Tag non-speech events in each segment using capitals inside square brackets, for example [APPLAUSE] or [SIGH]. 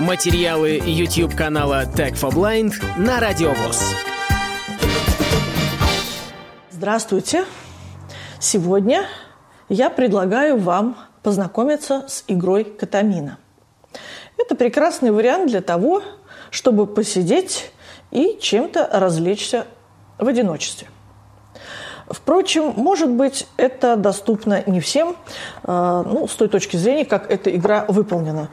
Материалы YouTube канала Tech for Blind на Радиовоз. Здравствуйте! Сегодня я предлагаю вам познакомиться с игрой Катамина. Это прекрасный вариант для того, чтобы посидеть и чем-то развлечься в одиночестве. Впрочем, может быть, это доступно не всем, э, ну, с той точки зрения, как эта игра выполнена.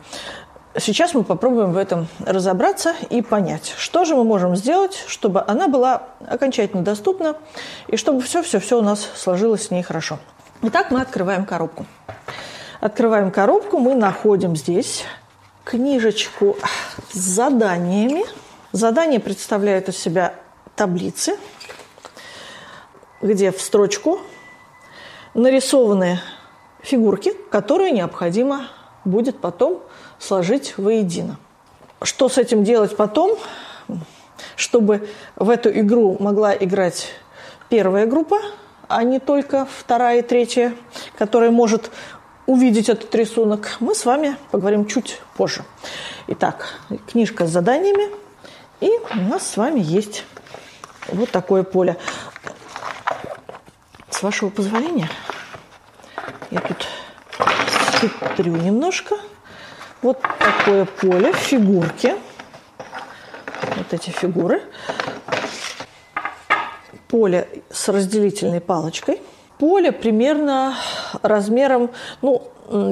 Сейчас мы попробуем в этом разобраться и понять, что же мы можем сделать, чтобы она была окончательно доступна и чтобы все-все-все у нас сложилось с ней хорошо. Итак, мы открываем коробку. Открываем коробку, мы находим здесь книжечку с заданиями. Задания представляют из себя таблицы, где в строчку нарисованы фигурки, которые необходимо будет потом сложить воедино. Что с этим делать потом, чтобы в эту игру могла играть первая группа, а не только вторая и третья, которая может увидеть этот рисунок, мы с вами поговорим чуть позже. Итак, книжка с заданиями, и у нас с вами есть вот такое поле. С вашего позволения, я тут хитрю немножко. Вот такое поле, фигурки. Вот эти фигуры. Поле с разделительной палочкой. Поле примерно размером, ну,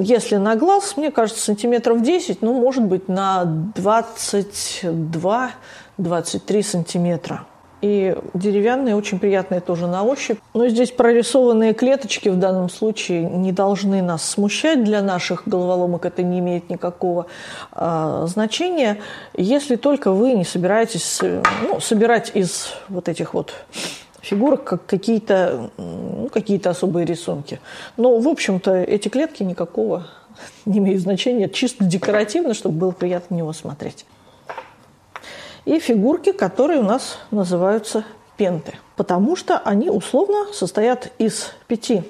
если на глаз, мне кажется, сантиметров 10, ну, может быть, на 22-23 сантиметра. И деревянные очень приятные тоже на ощупь. Но здесь прорисованные клеточки в данном случае не должны нас смущать. Для наших головоломок это не имеет никакого э, значения, если только вы не собираетесь ну, собирать из вот этих вот фигурок как какие-то ну, какие особые рисунки. Но, в общем-то, эти клетки никакого [LAUGHS] не имеют значения, чисто декоративно, чтобы было приятно на него смотреть и фигурки, которые у нас называются пенты, потому что они условно состоят из пяти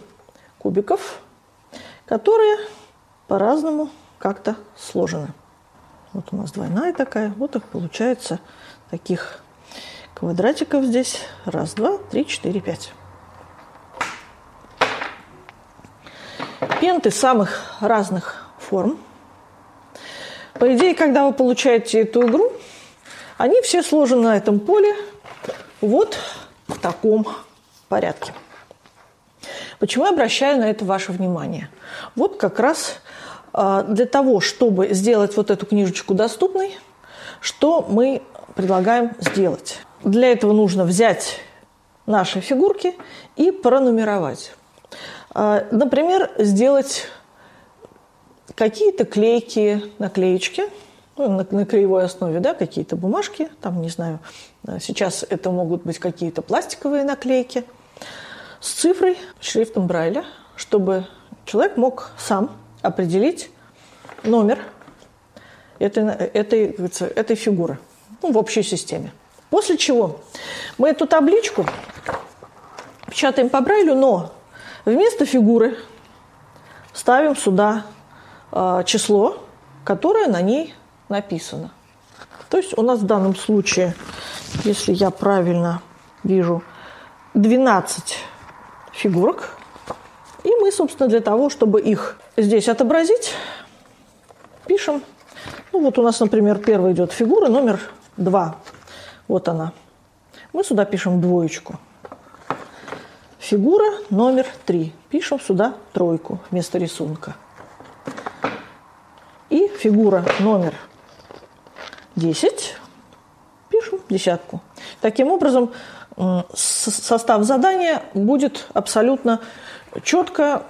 кубиков, которые по-разному как-то сложены. Вот у нас двойная такая, вот их получается таких квадратиков здесь. Раз, два, три, четыре, пять. Пенты самых разных форм. По идее, когда вы получаете эту игру, они все сложены на этом поле вот в таком порядке. Почему я обращаю на это ваше внимание? Вот как раз а, для того, чтобы сделать вот эту книжечку доступной, что мы предлагаем сделать. Для этого нужно взять наши фигурки и пронумеровать. А, например, сделать какие-то клейкие наклеечки – ну, на, на краевой основе, да, какие-то бумажки, там, не знаю, э, сейчас это могут быть какие-то пластиковые наклейки с цифрой, шрифтом Брайля, чтобы человек мог сам определить номер этой, этой, этой фигуры ну, в общей системе. После чего мы эту табличку печатаем по Брайлю, но вместо фигуры ставим сюда э, число, которое на ней написано. То есть у нас в данном случае, если я правильно вижу, 12 фигурок. И мы, собственно, для того, чтобы их здесь отобразить, пишем. Ну вот у нас, например, первая идет фигура номер 2. Вот она. Мы сюда пишем двоечку. Фигура номер 3. Пишем сюда тройку вместо рисунка. И фигура номер 10, пишем десятку. Таким образом, состав задания будет абсолютно четко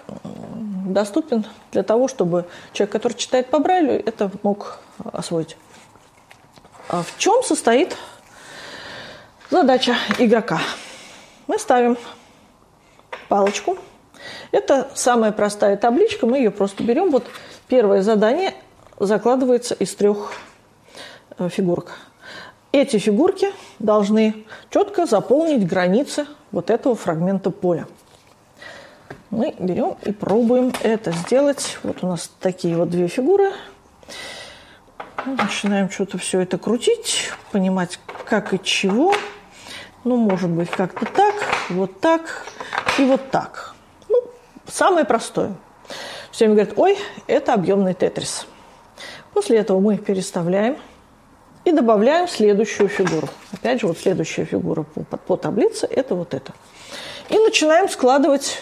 доступен для того, чтобы человек, который читает по Брайлю, это мог освоить. А в чем состоит задача игрока? Мы ставим палочку. Это самая простая табличка, мы ее просто берем. Вот первое задание закладывается из трех фигурок. Эти фигурки должны четко заполнить границы вот этого фрагмента поля. Мы берем и пробуем это сделать. Вот у нас такие вот две фигуры. Начинаем что-то все это крутить, понимать, как и чего. Ну, может быть, как-то так, вот так и вот так. Ну, самое простое. Все время говорят, ой, это объемный тетрис. После этого мы переставляем и добавляем следующую фигуру. Опять же, вот следующая фигура по, по таблице – это вот это. И начинаем складывать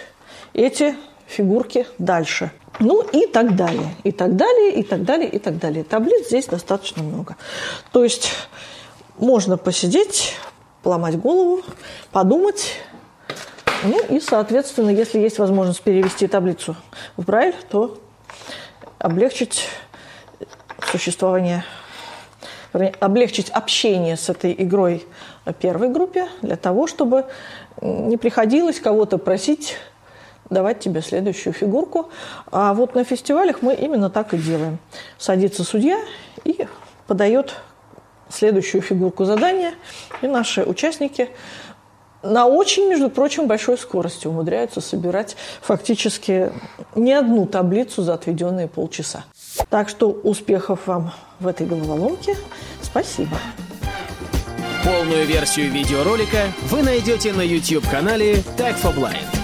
эти фигурки дальше. Ну и так далее, и так далее, и так далее, и так далее. Таблиц здесь достаточно много. То есть можно посидеть, поломать голову, подумать. Ну и, соответственно, если есть возможность перевести таблицу в Брайль, то облегчить существование, облегчить общение с этой игрой первой группе для того, чтобы не приходилось кого-то просить давать тебе следующую фигурку. А вот на фестивалях мы именно так и делаем. Садится судья и подает следующую фигурку задания, и наши участники на очень, между прочим, большой скорости умудряются собирать фактически не одну таблицу за отведенные полчаса. Так что успехов вам в этой головоломке. Спасибо. Полную версию видеоролика вы найдете на YouTube-канале Tag for Blind.